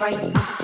right. Uh.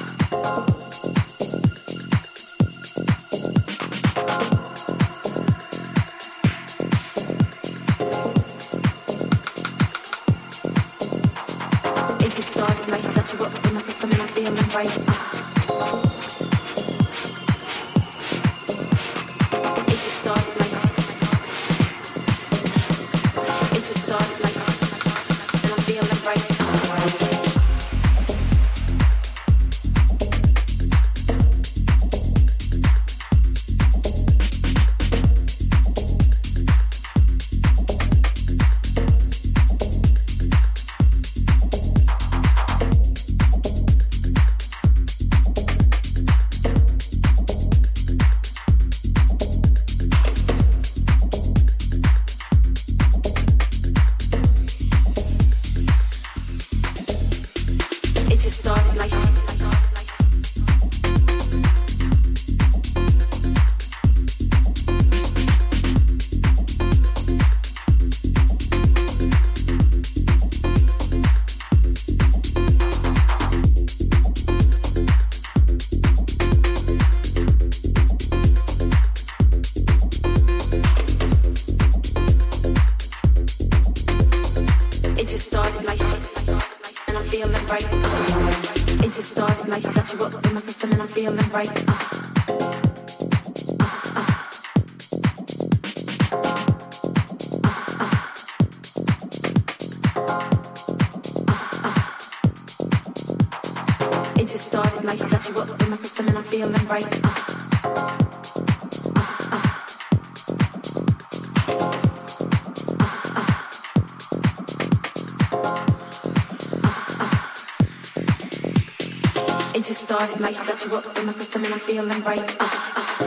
light. Got you up in my system and I'm feeling right. Uh, uh.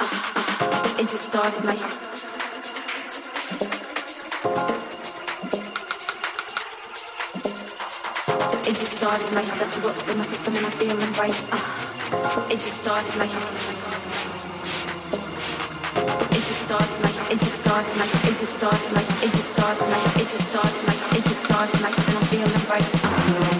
Uh, it just started like. It just started like got you up in my system and I'm feeling right. Uh, it just started like. It just started like. It just started like. It just started like. It just started like. It just started like. It just started like. And I'm feeling right. Uh,